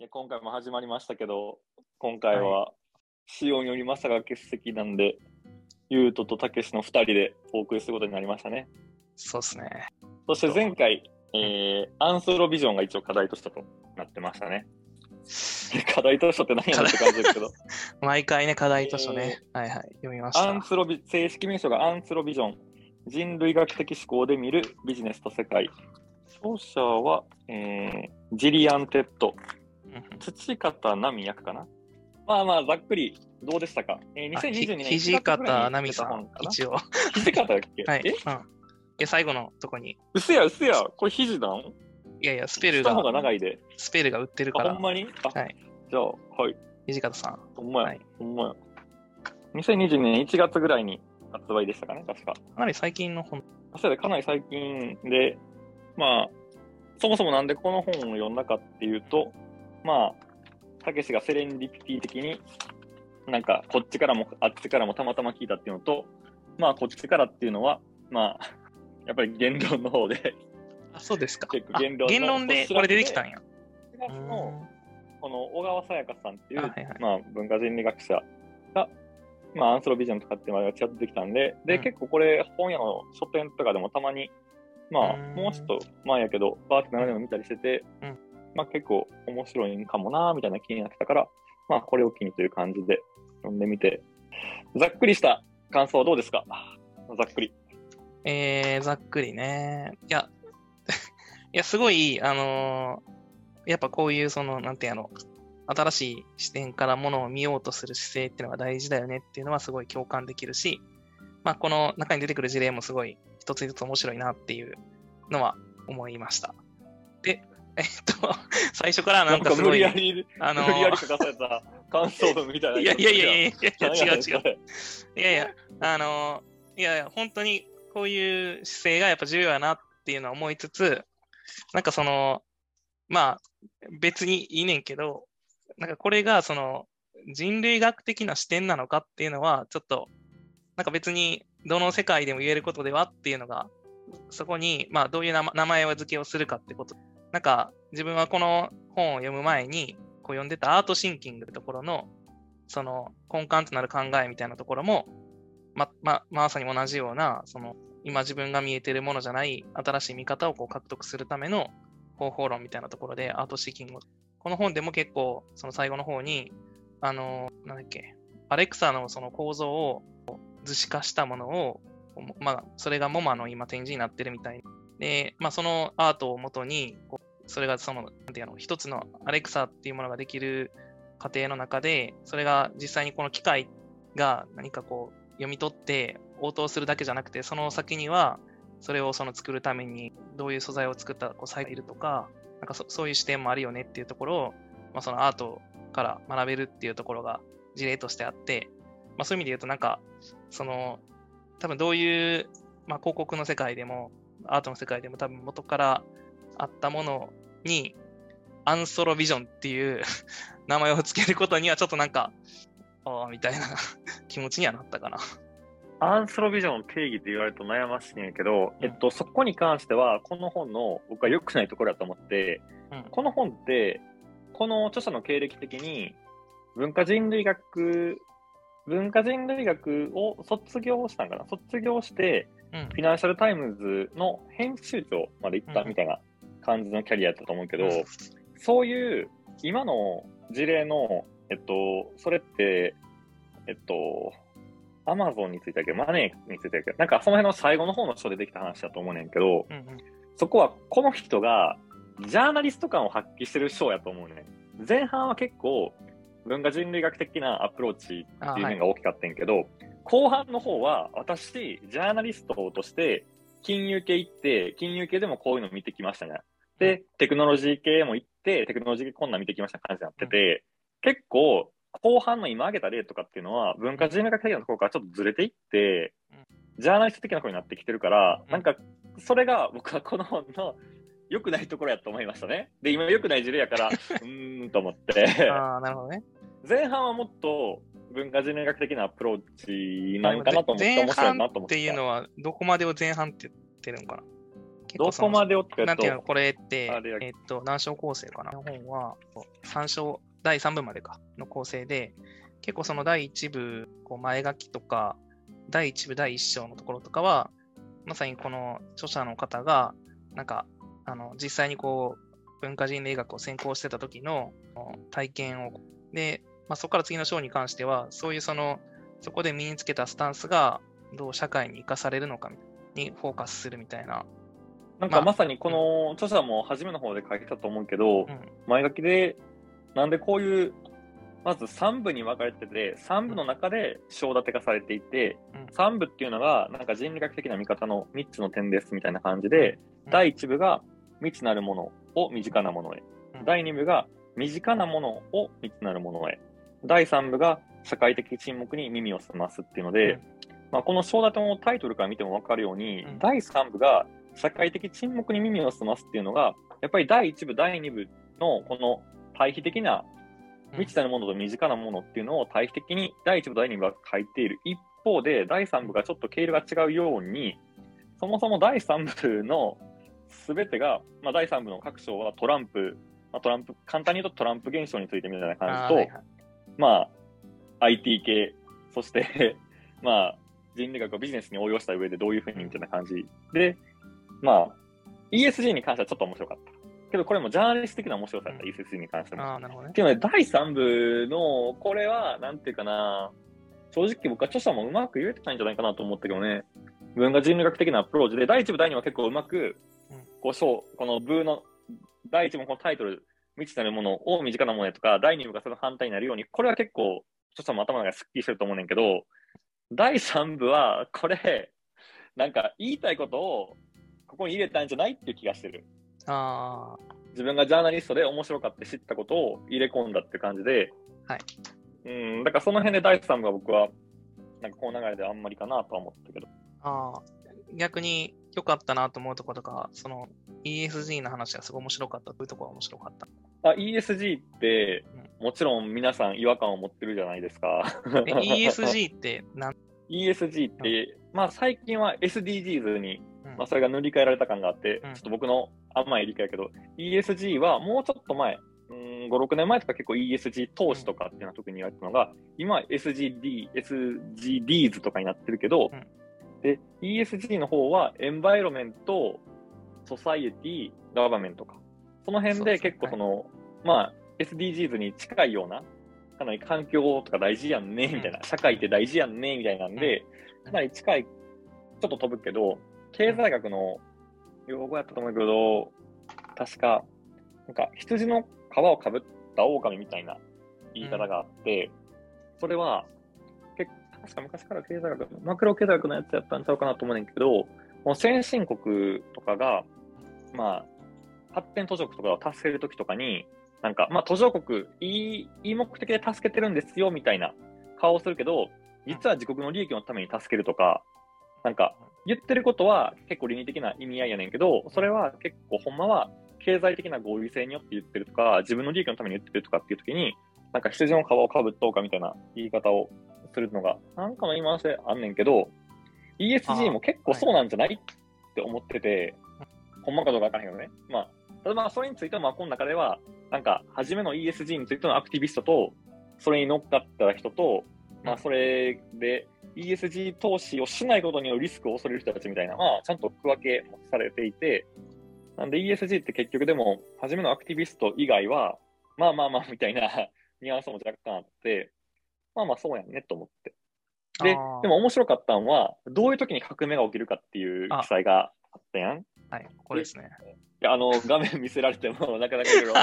いや今回も始まりましたけど、今回は、塩よりまさが欠席なんで、ゆうととたけしの2人でお送りすることになりましたね。そうですね。そして前回、えー、アンスロビジョンが一応課題としたとなってましたね。課題図書って何やねんって感じですけど、毎回ね、課題図書ね。はいはい。読みました。アンスロビ、正式名称がアンスロビジョン。人類学的思考で見るビジネスと世界。著者は、えー、ジリアン・テッド。うん土方奈美役かな？まあまあ、ざっくり、どうでしたか、えー、あひ2022年土方奈美さん一応。土方だっけ、はい。え？うん。え、最後のとこに。うせや、うせや、これ肘なん？いやいや、スペルがが、長いで。スペルが売ってるかあ、らほん、まに？あ、はいじゃあ、はい。土方さん。ほんまや、はいほんまや。2022年1月ぐらいに発売でしたかね、確か。かなり最近の本。そうかなり最近で、まあ、そもそもなんでこの本を読んだかっていうと、まあ、たけしがセレンディピティ的に、なんか、こっちからもあっちからもたまたま聞いたっていうのと、まあ、こっちからっていうのは、まあ、やっぱり言論の方で、あ、そうですか。結構あ言論の言論でこれ出てきたんや。4月の、この小川さやかさんっていう、あはいはいまあ、文化人類学者が、まあ、アンスロビジョンとかっていうのがちらってきたんで、で、うん結構これ、本屋の書店とかでもたまに、まあ、うんもうちょっと前やけど、バーって並んでも見たりしてて、うんまあ結構面白いんかもな、みたいな気になってたから、まあこれを機にという感じで読んでみて、ざっくりした感想はどうですか？ざっくり。えー、ざっくりね。いや、いや、すごい、あのーやっぱこういう、その、なんていうの、新しい視点からものを見ようとする姿勢っていうのが大事だよねっていうのはすごい共感できるし、まあ、この中に出てくる事例もすごい一つ一つ面白いなっていうのは思いました。で、えっと、最初からなんかすごい、あのー無理やり書かされた感想文みたいな。いやいやいやいや違う違う。いやいや、あの、いやいや、本当にこういう姿勢がやっぱ重要やなっていうのは思いつつ、なんかその、まあ、別にいいねんけど、なんかこれがその人類学的な視点なのかっていうのは、ちょっと、なんか別にどの世界でも言えることではっていうのが、そこに、まあ、どういう名前名前を付けをするかってこと。なんか、自分はこの本を読む前に、こう読んでたアートシンキングってところの、その根幹となる考えみたいなところも、ま、ま、まさに同じような、その、今自分が見えてるものじゃない新しい見方をこう獲得するための方法論みたいなところでアートシーキング。この本でも結構、その最後の方に、あの、なんだっけ、アレクサのその構造を図式化したものを、まあ、それがモマの今展示になってるみたいなで、まあ、そのアートをもとに、それがその、なんていうの、一つのアレクサっていうものができる過程の中で、それが実際にこの機械が何かこう読み取って応答するだけじゃなくて、その先にはそれをその作るためにどういう素材を作ったこうサイクルとか、なんかそそういう視点もあるよねっていうところを、まあ、そのアートから学べるっていうところが事例としてあって、まあ、そういう意味で言うとなんか、その多分どういう、まあ、広告の世界でもアートの世界でも多分元からあったものにアンソロビジョンっていう 名前を付けることにはちょっとなんか、ああ、みたいな 気持ちにはなったかな。 Anthro Vision の定義って言われると悩ましいんやけど、うん。えっと、そこに関しては、この本の僕は良くないところだと思って、うん。この本って、この著者の経歴的に、文化人類学、文化人類学を卒業したんかな？卒業して、うん Financial Times の編集長まで行ったみたいな感じのキャリアだったと思うけど、うん。そういう、今の事例の、えっと、それって、えっと、アマゾンについてだけ？ど、マネーについてだけ？ど、なんかその辺の最後の方の書でできた話だと思うねんけど、うんうん。そこはこの人がジャーナリスト感を発揮してる章やと思うねん。前半は結構文化人類学的なアプローチっていう面が大きかったんやけど、後半の方は私、ジャーナリストとして金融系行って、金融系でもこういうの見てきましたね。で、テクノロジー系も行って、テクノロジー系こんなん見てきました感じになってて、結構後半の今挙げた例とかっていうのは文化人類学的なところからちょっとずれていって、ジャーナリスト的なところになってきてるから、うんなんかそれが僕はこの本の良くないところやと思いましたね。で、今良くない事例やから、うーんと思って。ああ、なるほどね。前半はもっと文化人類学的なアプローチなんかなと思って前面白いなと思ってた。て。いうのは、どこまでを前半って言ってるの？かな結どこまでをってなんていうの、これってえっと、何章構成かな本は、3章、第3部までかの構成で、結構その第1部、こう前書きとか、第1部第1章のところとかは、まさにこの著者の方が、なんか、あの、実際にこう、文化人類学を専攻してた時の体験を、で、まあ、そこから次の章に関しては、そういうその、そこで身につけたスタンスがどう社会に生かされるのかにフォーカスするみたいな。なんかまさにこの著者も初めの方で書いてたと思うけど、うん、前書きで、なんでこういうまず3部に分かれてて、3部の中で章立てがされていて、うん、3部っていうのが、なんか人類学的な見方の3つの点ですみたいな感じで、うん、第1部が未知なるものを身近なものへ。うん、第2部が身近なものを未知なるものへ。第3部が社会的沈黙に耳を澄ますっていうので、まあ、この章立てのタイトルから見ても分かるように、第3部が社会的沈黙に耳を澄ますっていうのが、やっぱり第1部、第2部のこの対比的な未知なるものと身近なものっていうのを対比的に第1部、第2部は書いている一方で、第3部がちょっと経路が違うように、そもそも第3部の全てが、まあ、第3部の各章はトランプ、まあ、トランプ、簡単に言うとトランプ現象についてみたいな感じと、まあ、IT 系、そして まあ、人類学をビジネスに応用した上でどういうふうにみたいな感じで、まあ、ESG に関してはちょっと面白かった。けどこれもジャーナリスト的な面白さだった、ECC に関しても。あなるほどね。っていうので、第3部の、これは、なんていうかな、正直僕は著者もうまく言えてないんじゃないかなと思ったけどね、文化人類学的なアプローチで、第1部、第2部は結構うまく、こう、章、この部の、第1部のこのタイトル、未知なるものを身近なものへとか、第2部がその反対になるように、これは結構、著者も頭の中ですっきりしてると思うねんけど、第3部は、これ、なんか言いたいことを、ここに入れたんじゃないっていう気がしてる。ああ。自分がジャーナリストで面白かって知ったことを入れ込んだって感じで、はい。うん、だからその辺で第3部が僕は、なんかこの流れであんまりかなとは思ったけど。ああ。逆に良かったなと思うところとか、その ESG の話がすごい面白かったというところが面白かった。あ、ESG って、うん、もちろん皆さん違和感を持ってるじゃないですか。ESG って何 ?ESG って、うん、まあ最近は SDGs にまあ、それが塗り替えられた感があって、ちょっと僕のあんまり理解やけど、ESG はもうちょっと前、うん、5、6年前とか結構 ESG 投資とかっていうのは特に言われてたのが、今は SGD、SGDs とかになってるけど、で、ESG の方は environment、society、government か。その辺で結構その、はい、まあ、SDGs に近いような、かなり環境とか大事やんね、みたいな、社会って大事やんね、みたいなんで、かなり近い、ちょっと飛ぶけど、経済学の用語やったと思うけど、確か、なんか羊の皮をかぶった狼みたいな言い方があって、それは、結確か昔から経済学、マクロ経済学のやつやったんちゃうかなと思うねんけど、もう先進国とかが、まあ、発展途上国とかを助けるときとかに、なんか、まあ、途上国、いい、いい目的で助けてるんですよ、みたいな顔をするけど、実は自国の利益のために助けるとか、なんか、言ってることは結構倫理的な意味合いやねんけど、それは結構ほんまは経済的な合理性によって言ってるとか、自分の利益のために言ってるとかっていう時に、なんか羊の皮をかぶっとうかみたいな言い方をするのが、なんかの言い回しであんねんけど、ESG も結構そうなんじゃない、って思ってて、ほんまかどうかわからへんけどね。まあ、ただまあそれについてはまあこの中では、なんか初めの ESG についてのアクティビストと、それに乗っかった人と、まあそれで ESG 投資をしないことによるリスクを恐れる人たちみたいなのは、ちゃんと区分けされていて、なんで ESG って結局でも、初めのアクティビスト以外は、まあまあまあみたいな ニュアンスも若干あって、まあまあそうやんねと思って。で、でも面白かったのは、どういう時に革命が起きるかっていう記載があったやん。はい、これですね。あの、画面見せられても、なかなか いろいろ、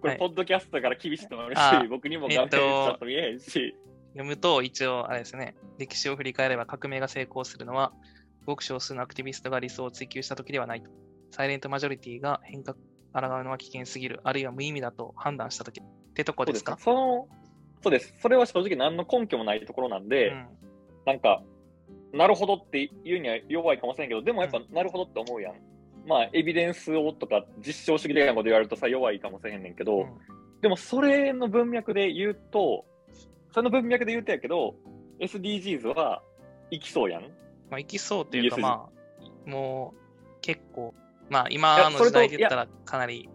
これ、ポッドキャストから厳しいと思うし、はい、僕にも画面ちょっと見えへんし。読むと、一応、あれですね、歴史を振り返れば革命が成功するのは、ごく少数のアクティビストが理想を追求したときではないと。サイレントマジョリティが変革、抗うのは危険すぎる、あるいは無意味だと判断したときってとこですか？そのそうです。それは正直何の根拠もないところなんで、うん、なんか、なるほどって言うには弱いかもしれんけど、でもやっぱなるほどって思うやん。うん、まあ、エビデンスをとか実証主義的なこと言われるとさ、弱いかもしれへんねんけど、うん、でもそれの文脈で言うと、その文脈で言うとやけど、SDGs は行きそうやん。まあ、行きそうっていうか、まあ、もう結構、まあ、今の時代で言ったらかなり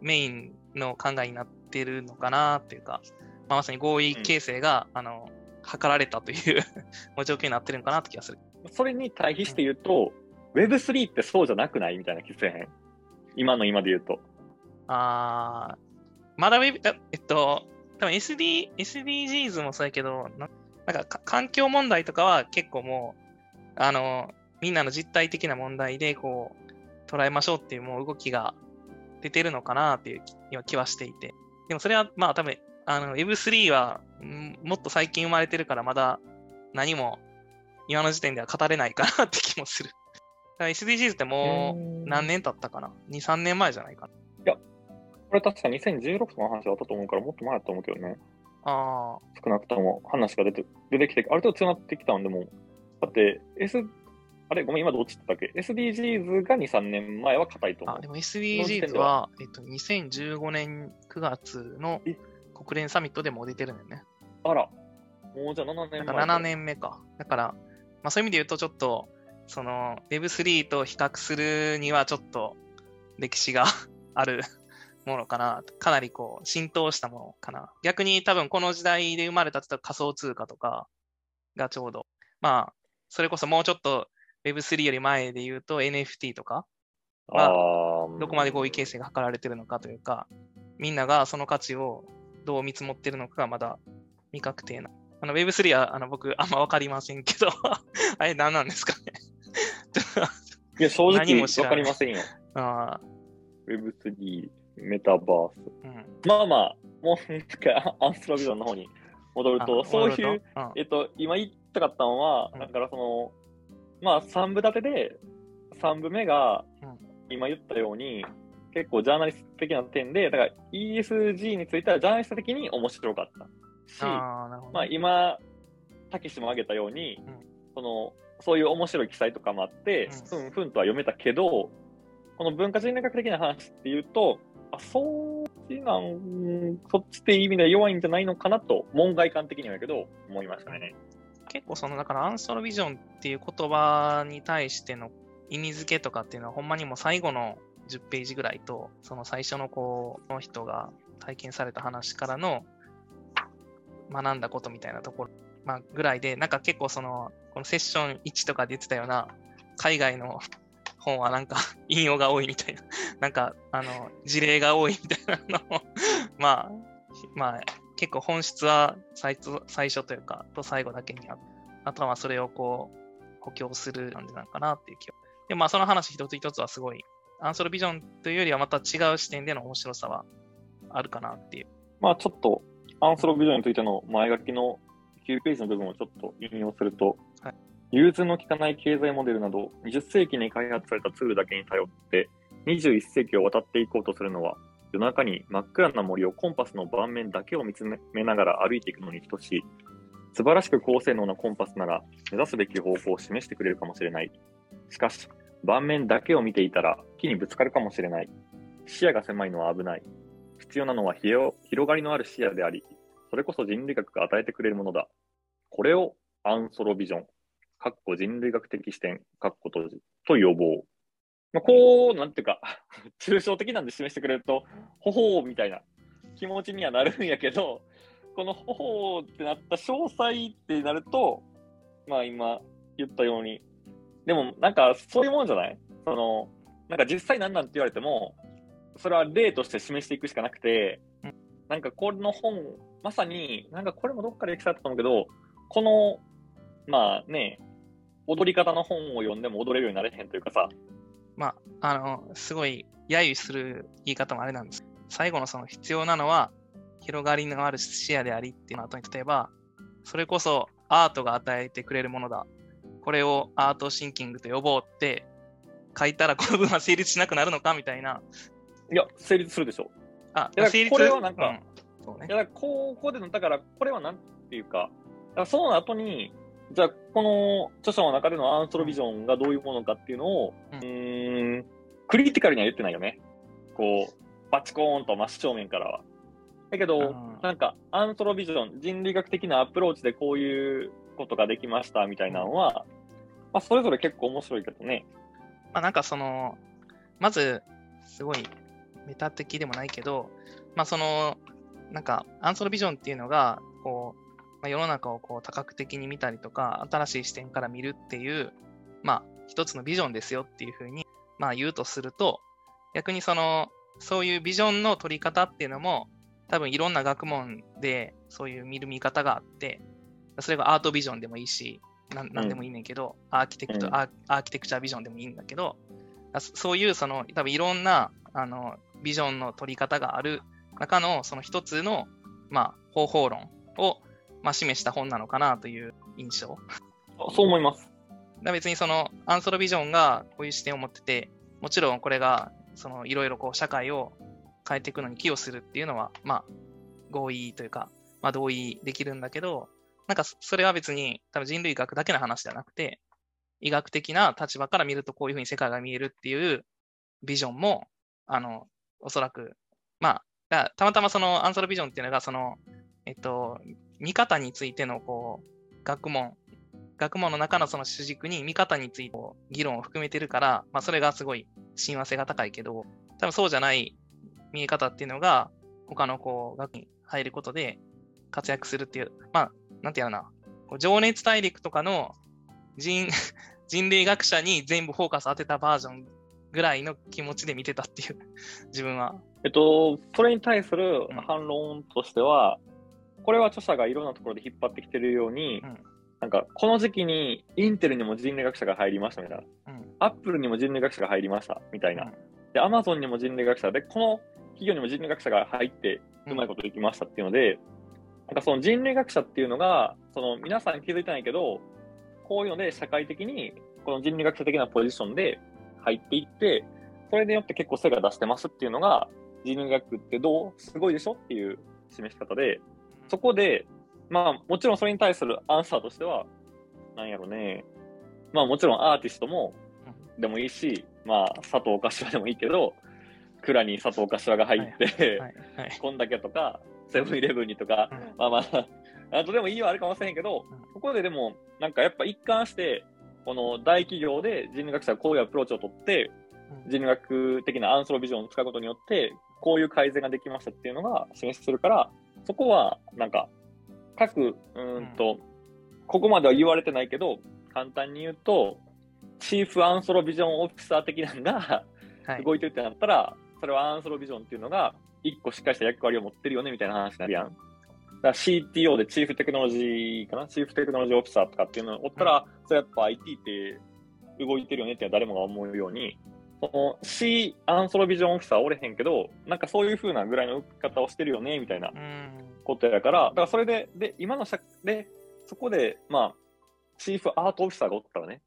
メインの考えになってるのかなっていうか、まあ、まさに合意形成が、うん、あの、図られたという 状況になってるのかなって気がする。それに対比して言うと、うん、Web3 ってそうじゃなくないみたいな気せへん？今の今で言うと。あー、まだ Web、えっと、多分 SD、SDGs もそうやけど、ななんか環境問題とかは結構もう、あの、みんなの実体的な問題でこう、捉えましょうっていうもう動きが出てるのかなっていう気はしていて。でもそれはまあ多分、あの Web3 はもっと最近生まれてるからまだ何も今の時点では語れないかなって気もする。SDGs ってもう何年経ったかな ?2、3年前じゃないかな。いや、これ確か2016とかの話だったと思うからもっと前だと思うけどね。ああ。少なくとも話が出て出てきて、ある程度強なってきたんでも、だって S、あれ？ごめん、今どっちってたっけ ?SDGs が2、3年前は硬いと思う。あ、でも SDGs は、えっと、2015年9月の国連サミットでも出てるんだよね。あら。もうじゃあ7年目。7年目か。だから、まあそういう意味で言うと、ちょっと、その Web3 と比較するにはちょっと歴史が ある ものかな。かなりこう浸透したものかな。逆に多分この時代で生まれた仮想通貨とかがちょうど、まあ、それこそもうちょっと Web3 より前で言うと NFT とかはどこまで合意形成が図られてるのかというか、みんながその価値をどう見積もってるのかがまだ未確定な。あの Web3 はあの僕あんまわかりませんけど あれ何なんですかね いや、正直わかりませんよ。あ Web3、メタバース。うん、まあまあ、もうなんか アンストロビジョンの方に戻ると、そういう、えっと、今言いたかったのは、だからその、まあ3部立てで、3部目が、今言ったように、結構ジャーナリスト的な点で、だから ESG についてはジャーナリスト的に面白かったし、あまあ今、たけしも挙げたように、うん、その、そういう面白い記載とかもあって、ふんふんとは読めたけど、この文化人類学的な話っていうと、あ、そっちなん、そっちっていう意味では弱いんじゃないのかなと、門外観的にはけど、思いましたね。結構その、だからアンソロビジョンっていう言葉に対しての意味付けとかっていうのは、ほんまにもう最後の10ページぐらいと、その最初のこう、の人が体験された話からの学んだことみたいなところ、まあ、ぐらいで、なんか結構その、このセッション1とかで言ってたような、海外の本はなんか 引用が多いみたいな、なんか、あの、事例が多いみたいなのを まあ、まあ、結構本質は最最初というか、と最後だけにああとはまあそれをこう、補強する感じなのかなっていう気は。で、まあその話一つ一つはすごい、アンソロビジョンというよりはまた違う視点での面白さはあるかなっていう。まあちょっと、アンソロビジョンについての前書きの9ページの部分をちょっと引用すると、はい、融通の利かない経済モデルなど、20世紀に開発されたツールだけに頼って、21世紀を渡っていこうとするのは、夜中に真っ暗な森をコンパスの盤面だけを見つめながら歩いていくのに等しい。素晴らしく高性能なコンパスなら、目指すべき方向を示してくれるかもしれない。しかし、盤面だけを見ていたら、木にぶつかるかもしれない。視野が狭いのは危ない。必要なのは広がりのある視野であり、それこそ人類学が与えてくれるものだ。これをアンソロビジョン、かっこ人類学的視点、かっことと予防。まあ、こう、なんていうか、抽象的なんで示してくれると、ほほーみたいな気持ちにはなるんやけど、このほほーってなった詳細ってなると、まあ今言ったように、でもなんかそういうもんじゃない？その、なんか実際何なんて言われても、それは例として示していくしかなくて、なんかこの本、まさに、なんかこれもどっかで記載あったと思うけど、この、まあね、踊り方の本を読んでも踊れるようになれへんというかさ。まあ、あの、すごい揶揄する言い方もあれなんです。最後のその必要なのは、広がりのある視野でありっていうの後に、例えば、それこそアートが与えてくれるものだ。これをアートシンキングと呼ぼうって書いたら、この文は成立しなくなるのかみたいな。いや、成立するでしょ。あ、成立？これはなんか、うんそうね、いやここでの、だから、これはなんていうか、かその後に、じゃあ、この著者の中でのアンストロビジョンがどういうものかっていうのを、うん、うんクリティカルには言ってないよね。こう、バチコーンと真正面からは。だけど、なんか、アンストロビジョン、人類学的なアプローチでこういうことができましたみたいなのは、まあ、それぞれ結構面白いけどね。まあ、なんかその、まず、すごいメタ的でもないけど、まあ、その、なんか、アンソロビジョンっていうのが、こう、まあ、世の中をこう多角的に見たりとか、新しい視点から見るっていう、まあ、一つのビジョンですよっていうふうに、まあ、言うとすると、逆にその、そういうビジョンの取り方っていうのも、多分いろんな学問でそういう見る見方があって、それがアートビジョンでもいいし、なんなんでもいいねんけど、うん、アーキテクト、うん、アーキテクチャビジョンでもいいんだけど、そういうその多分いろんなあのビジョンの取り方がある中のその一つの、まあ、方法論を、まあ、示した本なのかなという印象。そう思います。だ別にそのアンソロビジョンがこういう視点を持ってて、もちろんこれがそのいろいろこう社会を変えていくのに寄与するっていうのは、まあ、合意というか、まあ、同意できるんだけど、なんかそれは別に多分人類学だけの話ではなくて、医学的な立場から見るとこういうふうに世界が見えるっていうビジョンも、あの、おそらく、まあ、たまたまそのアンソロビジョンっていうのが、その、えっと、見方についてのこう、学問、学問の中のその主軸に見方について議論を含めてるから、まあ、それがすごい親和性が高いけど、多分そうじゃない見え方っていうのが、他のこう、学に入ることで活躍するっていう、まあ、なんていうのな、情熱大陸とかの人 人類学者に全部フォーカス当てたバージョンぐらいの気持ちで見てたっていう 自分は。えっと、それに対する反論としては、うん、これは著者がいろんなところで引っ張ってきてるように、うん、なんか、この時期にインテルにも人類学者が入りましたみたいな。うん、アップルにも人類学者が入りましたみたいな。うん、で、アマゾンにも人類学者で、この企業にも人類学者が入ってうまいことできましたっていうので、なんかその人類学者っていうのが、その皆さん気づいてないけど、こういうので社会的にこの人類学者的なポジションで入っていって、それによって結構成果出してますっていうのが、人類学ってどうすごいでしょっていう示し方で、そこで、まあもちろんそれに対するアンサーとしては、なんやろね、まあもちろんアーティストもでもいいし、まあ佐藤柏でもいいけど、蔵に佐藤柏が入って、こんだけとか、セブンイレブンにとか、まあまあ、あとでもいいはあるかもしれへんけど、ここででも、なんかやっぱ一貫して、この大企業で人類学者がこういうアプローチをとって、人類学的なアンソロビジョンを使うことによって、こういう改善ができましたっていうのが示しするから、そこは、なんか、各、うんと、ここまでは言われてないけど、簡単に言うと、チーフアンソロビジョンオフィサー的なのが動いてるってなったら、それはアンソロビジョンっていうのが、一個しっかりした役割を持ってるよねみたいな話になるやん。だ CTO でチーフテクノロジーかな？チーフテクノロジーオフィサーとかっていうのをおったら、うん、それやっぱ IT って動いてるよねって誰もが思うように、その C アンソロビジョンオフィサーおれへんけど、なんかそういう風なぐらいの受け方をしてるよねみたいなことやから、だからそれで、で、今の社で、そこで、まあ、チーフアートオフィサーがおったらね、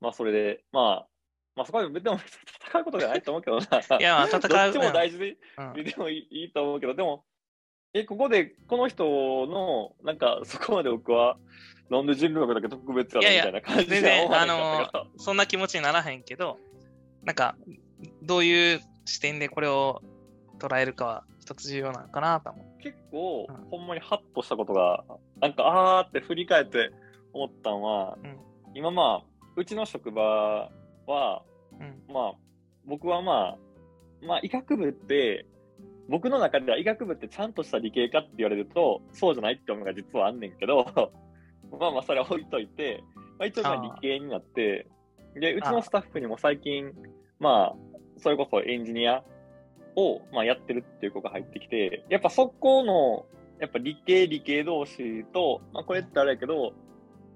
まあそれで、まあ、まあそこはでも 戦うことじゃないと思うけどな。いや、戦う。どっちも大事で見てもいいと思うけど、でも、え、ここで、この人の、なんか、そこまで僕は、なんで人類学だけ特別やみたいな感じで。全然、あのそんな気持ちにならへんけど、なんか、どういう視点でこれを捉えるかは一つ重要なのかなと思う。結構、うん、ほんまにハッとしたことが、なんか、あーって振り返って思ったのは、うん、今まあ、うちの職場は、うん、まあ、僕はまあ、まあ、医学部って、僕の中では医学部ってちゃんとした理系かって言われると、そうじゃないって思うのが実はあんねんけど、まあまあそれは置いといて、まあ一応まあ理系になって、で、うちのスタッフにも最近、まあ、それこそエンジニアを、まあ、やってるっていう子が入ってきて、やっぱそこの、やっぱ理系理系同士と、まあこれってあれやけど、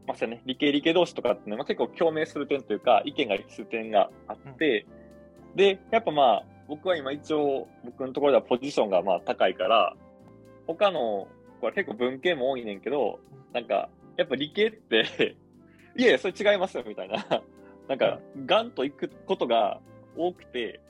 まあね、理系理系同士とかっていうのは結構共鳴する点というか、意見が一致する点があって、うん、で、やっぱまあ、僕は今一応、僕のところではポジションがまあ高いから、他の、これ結構文系も多いねんけど、なんか、やっぱ理系って いやそれ違いますよ、みたいな。なんか、ガンと行くことが多くて、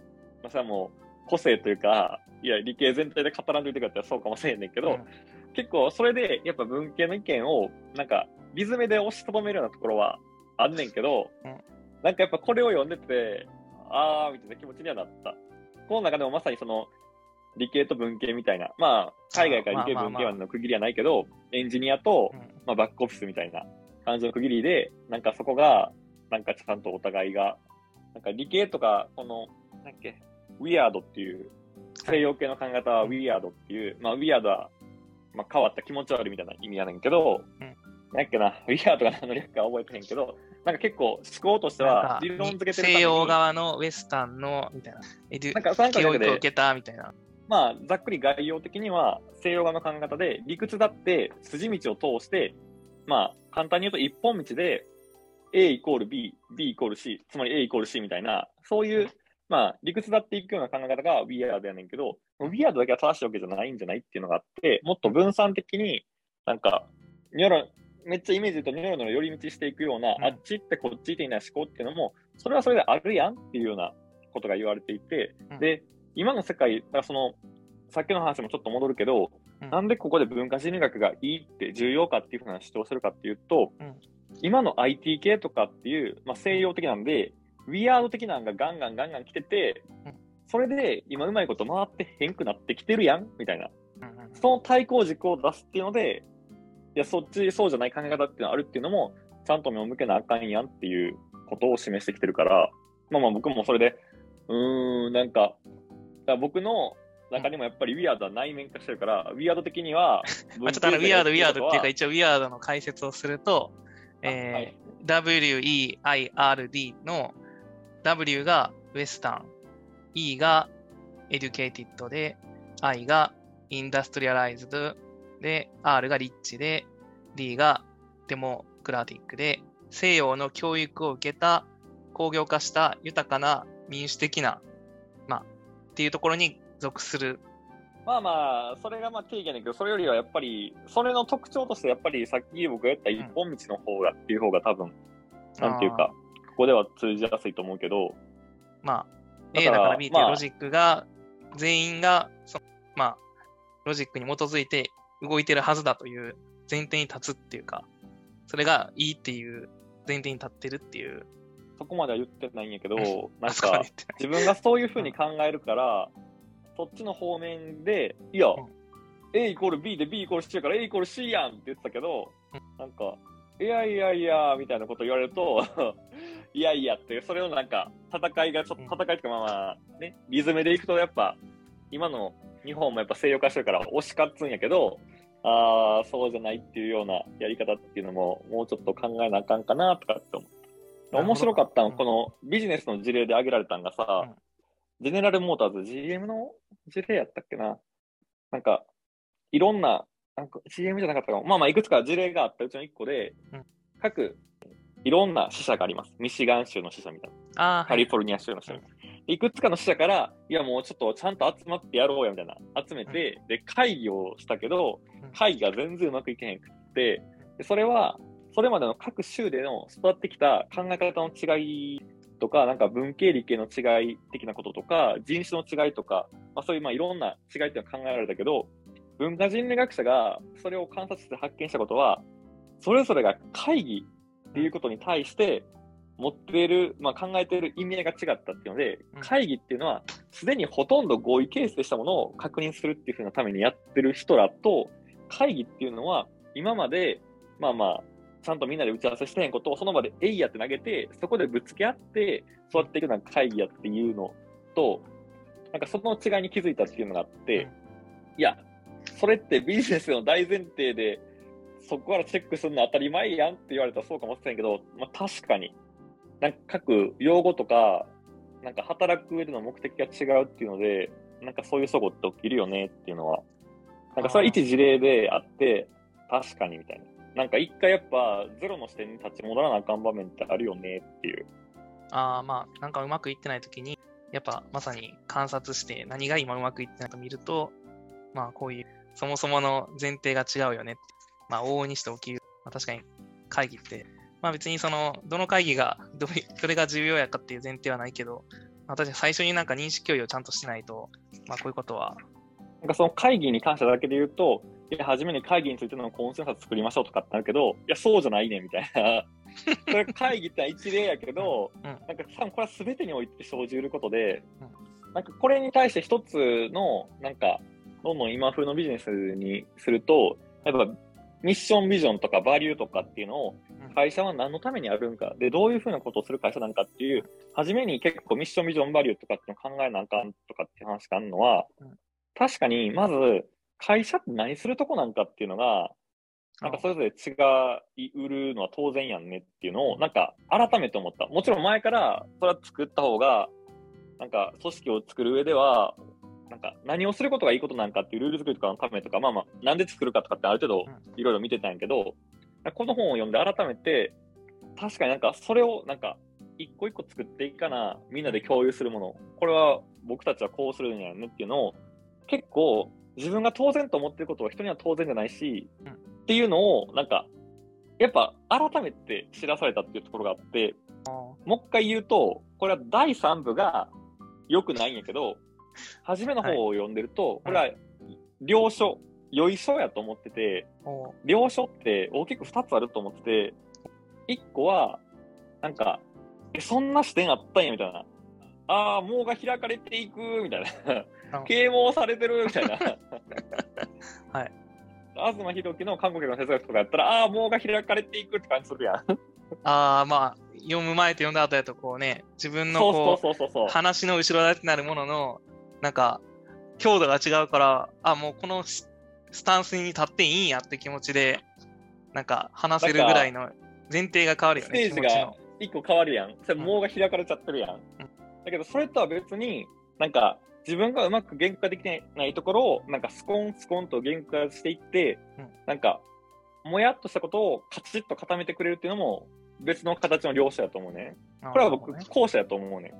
まあ、それはもう、個性というか、いや、理系全体で語らんといてくれたらそうかもしれんねんけど、うん、結構それで、やっぱ文系の意見を、なんか、リズムで押しとどめるようなところはあんねんけど、うん、なんかやっぱこれを読んでて、あーみたいな気持ちにはなった。この中でもまさにその、理系と文系みたいな、まあ、海外から理系文系はの区切りはないけど、エンジニアと、まあ、バックオフィスみたいな感じの区切りで、なんかそこが、なんかちゃんとお互いが、なんか理系とか、この、なんだっけ、ウィアードっていう、西洋系の考え方はウィアードっていう、まあ、ウィアードはまあ、変わった気持ち悪いみたいな意味やねんけど、うん。なんやっけな、ウィアードが何の略か覚えてへんけど、なんか結構思考としては理論付けてる西洋側のウェスタンの、みたいな。エデュなんか三角で教育を受けた、みたいな。まあ、ざっくり概要的には、西洋側の考え方で、理屈だって筋道を通して、まあ、簡単に言うと一本道で、A イコール B、B イコール C、つまり A イコール C みたいな、そういう、まあ、理屈だっていくような考え方が Weird やねんけど、Weird だけは正しいわけじゃないんじゃないっていうのがあって、もっと分散的に、なんか、ニョロ、めっちゃイメージで言うとニョロニョロ寄り道していくような、うん。あっち行ってこっち行っていない思考っていうのも、それはそれであるやんっていうようなことが言われていて、うん。で、今の世界、だその、さっきの話もちょっと戻るけど、うん。なんでここで文化人類学がいいって重要かっていうふうな主張するかっていうと、うん。今の IT 系とかっていう、まあ、西洋的なんで、ウィアード的なのがガンガンガンガン来ててうん、それで今うまいこと回ってへんくなってきてるやんみたいな。その対抗軸を出すっていうので、いや、そっちそうじゃない考え方っていうのがあるっていうのも、ちゃんと目を向けなあかんやんっていうことを示してきてるから、まあまあ僕もそれで、うーん、なんか、僕の中にもやっぱりウィアードは内面化してるから、ウィアード的には、ま あちょっとあの、ウィアード、ウィアードっていうか、は一応ウィアードの解説をすると、あはえいー WEIRD の W がウェスタン、E が Educated で、I が Industrialized で、R が Rich で、D がデモクラティックで、西洋の教育を受けた工業化した豊かな民主的な、まあ、っていうところに属する。まあまあ、それがまあ定義やねんけど、それよりはやっぱり、それの特徴として、やっぱりさっき僕が言った一本道の方がっていう方が多分、なんていうか、ここでは通じやすいと思うけど、まあ、だ A だから B っていうまあロジックが、全員がその、まあ、ロジックに基づいて動いてるはずだという前提に立つっていうか、それがいいっていう前提に立ってるっていう。そこまでは言ってないんやけど、なんか自分がそういうふうに考えるから、そっちの方面で、いや、ん。A イコール B で B イコール C やから A イコール C やんって言ってたけどう、なんか、いやいやいや、みたいなこと言われると、いやいやって、それをなんか、戦いが、ちょっと戦いっていうかまあまあ、ね、リズムでいくとやっぱ、今の日本もやっぱ西洋化してるから押し勝つんやけど、ああ、そうじゃないっていうようなやり方っていうのも、もうちょっと考えなあかんかなとかって思う。なるほど面白かったの、うんこのビジネスの事例で挙げられたのがさ、うんジェネラルモーターズ、GM の事例やったっけな。なんか、いろんな、なんか GM じゃなかったかも。まあまあ、いくつか事例があったうちの一個で、うん各、いろんな支社があります。ミシガン州の支社みたいな。カリフォルニア州の支社みたいな。いくつかの支社から、いやもうちょっとちゃんと集まってやろうやみたいな。集めて、で、会議をしたけどうん、会議が全然うまくいけへんくって、でそれは、それまでの各州での育ってきた考え方の違いとか、なんか文系理系の違い的なこととか、人種の違いとか、まあそういうまあいろんな違いっていうのが考えられたけど、文化人類学者がそれを観察して発見したことは、それぞれが会議っていうことに対して持っている、まあ、考えている意味合いが違ったっていうのでうん、会議っていうのは、すでにほとんど合意形成したものを確認するっていうふうなためにやってる人らと、会議っていうのは、今まで、まあまあ、ちゃんとみんなで打ち合わせしてへんことをその場でえいやって投げて、そこでぶつけ合って、そうやっていくのが会議やっていうのと、なんかその違いに気づいたっていうのがあって、うん。いや、それってビジネスの大前提で、そこからチェックするの当たり前やんって言われたらそうかもしれんけど、まあ確かに、なんか各用語とか、なんか働く上での目的が違うっていうので、なんかそういうそごって起きるよねっていうのは、なんかそれは一事例であって、確かにみたいな。なんか一回やっぱゼロの視点に立ち戻らなあかん場面ってあるよねっていう。ああ、まあ、なんかうまくいってないときに、やっぱまさに観察して何が今うまくいってないか見ると、まあこういう、そもそもの前提が違うよねって。まあ往々にして起きる。まあ確かに会議って、まあ別にその、どの会議が どどれが重要やかっていう前提はないけど、まあ確かに最初になんか認識共有をちゃんとしないと、まあこういうことは、なんかその会議に関してだけで言うと、いや、初めに会議についてのコンセンサス作りましょうとかってなるけど、いや、そうじゃないねんみたいな。それ会議って一例やけど、うん。なんか多分これは全てにおいて生じうることで、うん。なんかこれに対して一つの、なんか、どんどん今風のビジネスにすると、やっぱミッションビジョンとかバリューとかっていうのをうん。会社は何のためにあるんか、で、どういうふうなことをする会社なんかっていう、初めに結構ミッションビジョンバリューとかっていうのを考えなあかんとかっていう話があるのはうん、確かに、まず、会社って何するとこなんかっていうのが、なんかそれぞれ違い売るのは当然やんねっていうのを、なんか改めて思った。もちろん前からそれは作った方が、なんか組織を作る上では、なんか何をすることがいいことなんかっていうルール作りとかのためとか、まあまあ、なんで作るかとかってある程度いろいろ見てたんやけど、この本を読んで改めて、確かになんかそれをなんか一個一個作っていかな、みんなで共有するもの、これは僕たちはこうするんやねっていうのを、結構自分が当然と思ってることは人には当然じゃないし、うん、っていうのを、なんか、やっぱ改めて知らされたっていうところがあって、もう一回言うと、これは第3部が良くないんやけど、初めの方を読んでると、はい、これは良書、良い書やと思ってて、良書って大きく2つあると思ってて、1個は、なんか、え、そんな視点あったんやみたいな。ああ、網が開かれていくみたいな。啓蒙されてるみたいな。はい。東博樹の韓国の哲学とかやったら、ああ、網が開かれていくって感じするやん。ああ、まあ、読む前と読んだ後やと、こうね、自分のこう話の後ろ盾になるものの、なんか、強度が違うから、あもうこのスタンスに立っていいんやって気持ちで、なんか話せるぐらいの前提が変わるよね。ステージが一個変わるやん。それ網が開かれちゃってるやん。うん、だけど、それとは別に、なんか、自分がうまく言語化できないところを、なんかスコンスコンと言語化していって、うん、なんか、もやっとしたことをカチッと固めてくれるっていうのも、別の形の両者やと思うね。これは僕、後者やと思うね。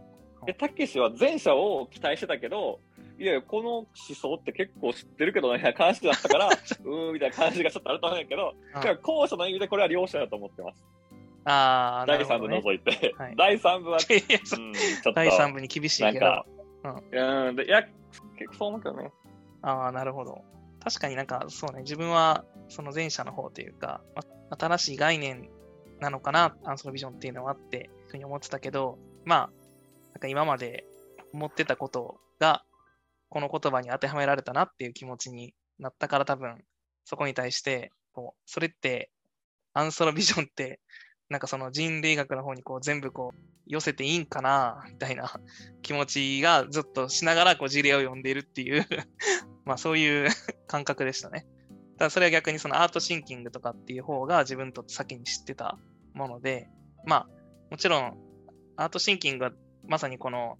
で、たけしは前者を期待してたけど、いやいや、この思想って結構知ってるけどね、みたいな感じだったから、うーみたいな感じがちょっとあると思うんやけど、後者の意味でこれは両者だと思ってます。ああ、第3部除いて。はい、第3部は、うん、ちょっと。第3部に厳しいけど。うん、でいや、結構そう思うけどね。ああ、なるほど。確かになんかそうね、自分はその前者の方というか、新しい概念なのかな、アンソロビジョンっていうのはあって、ふうに思ってたけど、まあ、なんか今まで思ってたことが、この言葉に当てはめられたなっていう気持ちになったから多分、そこに対して、こう、それって、アンソロビジョンってなんかその人類学の方にこう全部こう寄せていいんかなみたいな気持ちがずっとしながらこう事例を読んでいるっていう まあそういう 感覚でしたね。ただそれは逆にそのアートシンキングとかっていう方が自分と先に知ってたもので、まあもちろんアートシンキングはまさにこの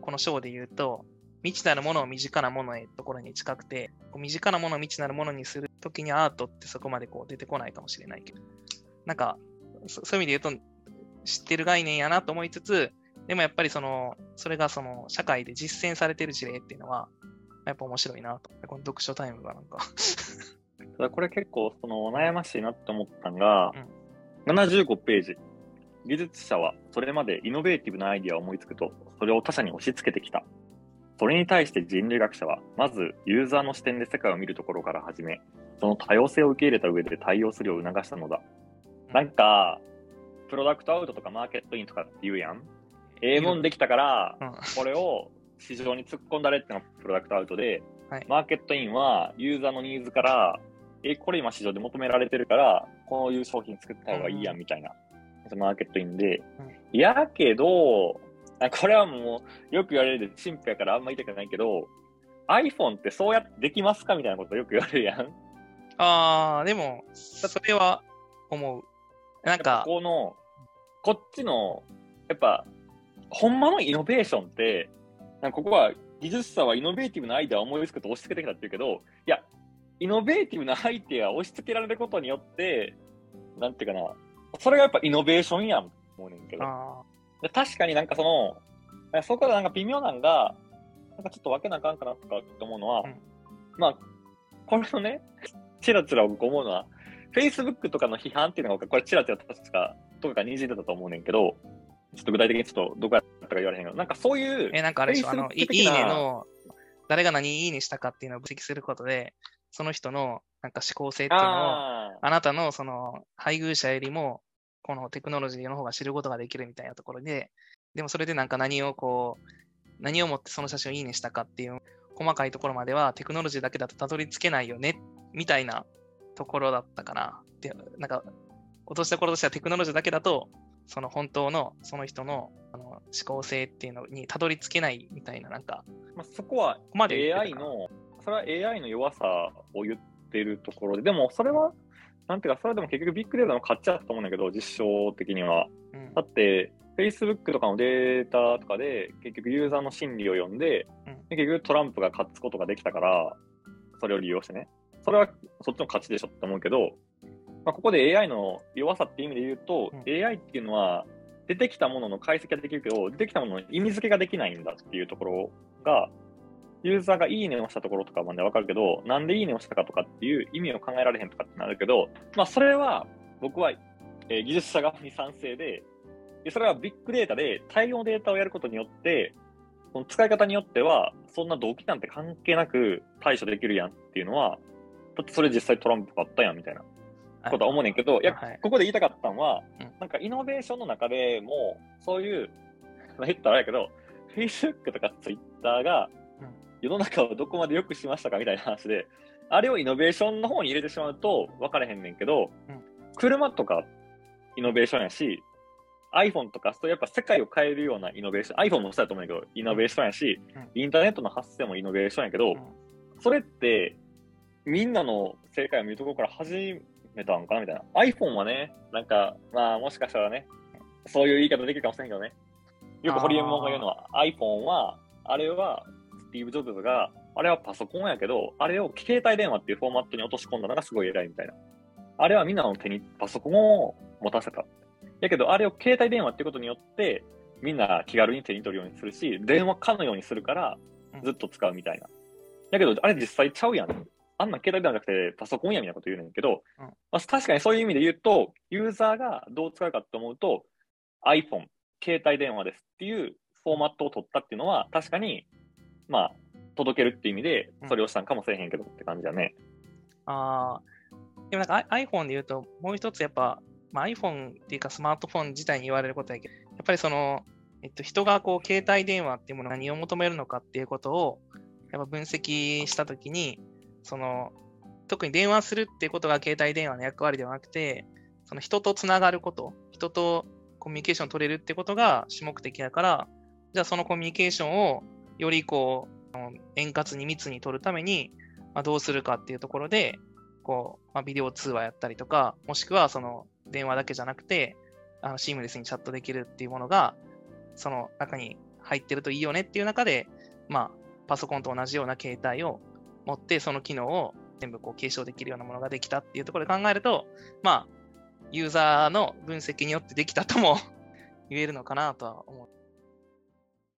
この章で言うと未知なるものを身近なものへところに近くて、身近なものを未知なるものにするときにアートってそこまでこう出てこないかもしれないけど、なんかそういう意味で言うと、知ってる概念やなと思いつつ、でもやっぱりその、それがその社会で実践されてる事例っていうのは、やっぱ面白いなと。この読書タイムがなんかただこれ結構その悩ましいなって思ったのが、うん、75ページ。技術者はそれまでイノベーティブなアイディアを思いつくと、それを他者に押し付けてきた。それに対して人類学者は、まずユーザーの視点で世界を見るところから始め、その多様性を受け入れた上で対応するよう促したのだ。なんか、プロダクトアウトとかマーケットインとかって言うやん。ええもんできたから、これを市場に突っ込んだれってのがプロダクトアウトで、はい、マーケットインはユーザーのニーズから、え、これ今市場で求められてるから、こういう商品作った方がいいやんみたいな、うん、マーケットインで。うん、やけど、これはもうよく言われるで、陳腐やからあんま言いたくないけど、iPhone ってそうやってできますかみたいなことよく言われるやん。ああ、でも、それは思う。なんか、この、こっちの、やっぱ、ほんまのイノベーションって、なんかここは技術者はイノベーティブなアイデアを思いつくと押し付けてきたって言うけど、いや、イノベーティブなアイデアを押し付けられることによって、なんていうかな、それがやっぱイノベーションやん思うねんけど。確かになんかその、そこでなんか微妙なんが、なんかちょっと分けなあかんかなとかって思うのは、うん、まあ、これのね、ちらちら僕思うのは、Facebook とかの批判っていうのが、これちらちら確か、とかがにじんでたと思うねんけど、ちょっと具体的にちょっとどこやったか言われへんけど、なんかそういう。え、なんかあれでしょ、あの、いいねの、誰が何いいねしたかっていうのを分析することで、その人のなんか思考性っていうのを、あなたのその配偶者よりも、このテクノロジーの方が知ることができるみたいなところで、でもそれでなんか何をこう、何をもってその写真をいいねしたかっていう細かいところまではテクノロジーだけだとたどり着けないよね、みたいなところだったかな。で、なんか、落とした頃としてはテクノロジーだけだと、その本当のその人のあの思考性っていうのにたどり着けないみたいな、なんか。まあ、そこは AI のそれは AI の弱さを言ってるところで、でもそれは、なんていうか、それでも結局ビッグデータの価値だと思うんだけど、実証的には。うん、だって、Facebook とかのデータとかで、結局ユーザーの心理を読んで、うん、結局トランプが勝つことができたから、それを利用してね。それはそっちの勝ちでしょって思うけど、まあ、ここで AI の弱さっていう意味で言うと、うん、AI っていうのは、出てきたものの解析ができるけど、出てきたものの意味付けができないんだっていうところが、ユーザーがいいねをしたところとかまでわかるけど、なんでいいねをしたかとかっていう意味を考えられへんとかってなるけど、まあそれは僕は、えー、技術者側に賛成で、でそれはビッグデータで大量のデータをやることによって、その使い方によっては、そんな動機なんて関係なく対処できるやんっていうのは、だってそれ実際トランプあったやんみたいなことは思うねんけど、いや、ここで言いたかったのは、なんかイノベーションの中でも、そういう、まあ、言ったらあれやけど、Facebook とか Twitter が世の中をどこまで良くしましたかみたいな話で、あれをイノベーションの方に入れてしまうと分かれへんねんけど、うん、車とかイノベーションやし、iPhone とか、そうやっぱ世界を変えるようなイノベーション、iPhone もそうやと思うんだけど、イノベーションやし、うん、インターネットの発生もイノベーションやけど、うん、それって、みんなの世界を見るところから始めたんかなみたいな。iPhone はね、なんか、まあもしかしたらね、そういう言い方できるかもしれんけどね。よくホリエモンが言うのは、iPhone は、あれはスティーブ・ジョブズが、あれはパソコンやけど、あれを携帯電話っていうフォーマットに落とし込んだのがすごい偉いみたいな。あれはみんなの手にパソコンを持たせた。やけど、あれを携帯電話っていうことによって、みんな気軽に手に取るようにするし、電話かのようにするから、ずっと使うみたいな。やけど、あれ実際ちゃうやん。あんな携帯電話じゃなくてパソコンやみたいなこと言うねんけど、うん、まあ、確かにそういう意味で言うと、ユーザーがどう使うかって思うと、iPhone、携帯電話ですっていうフォーマットを取ったっていうのは、確かにまあ、届けるっていう意味で、それをしたんかもしれへんけどって感じだね。うん、ああ。でもなんか iPhone で言うと、もう一つやっぱ、まあ、iPhone っていうかスマートフォン自体に言われることやけど、やっぱりその、えっと、人がこう携帯電話っていうもの何を求めるのかっていうことをやっぱ分析したときに、その、特に電話するっていうことが携帯電話の役割ではなくて、その人とつながること、人とコミュニケーション取れるってことが主目的だから、じゃあそのコミュニケーションをよりこう、円滑に密に取るために、まあ、どうするかっていうところで、こう、まあ、ビデオ通話やったりとか、もしくはその電話だけじゃなくて、あのシームレスにチャットできるっていうものが、その中に入ってるといいよねっていう中で、まあ、パソコンと同じような携帯を持って、その機能を全部こう継承できるようなものができたっていうところで考えると、まあ、ユーザーの分析によってできたとも 言えるのかなとは思う。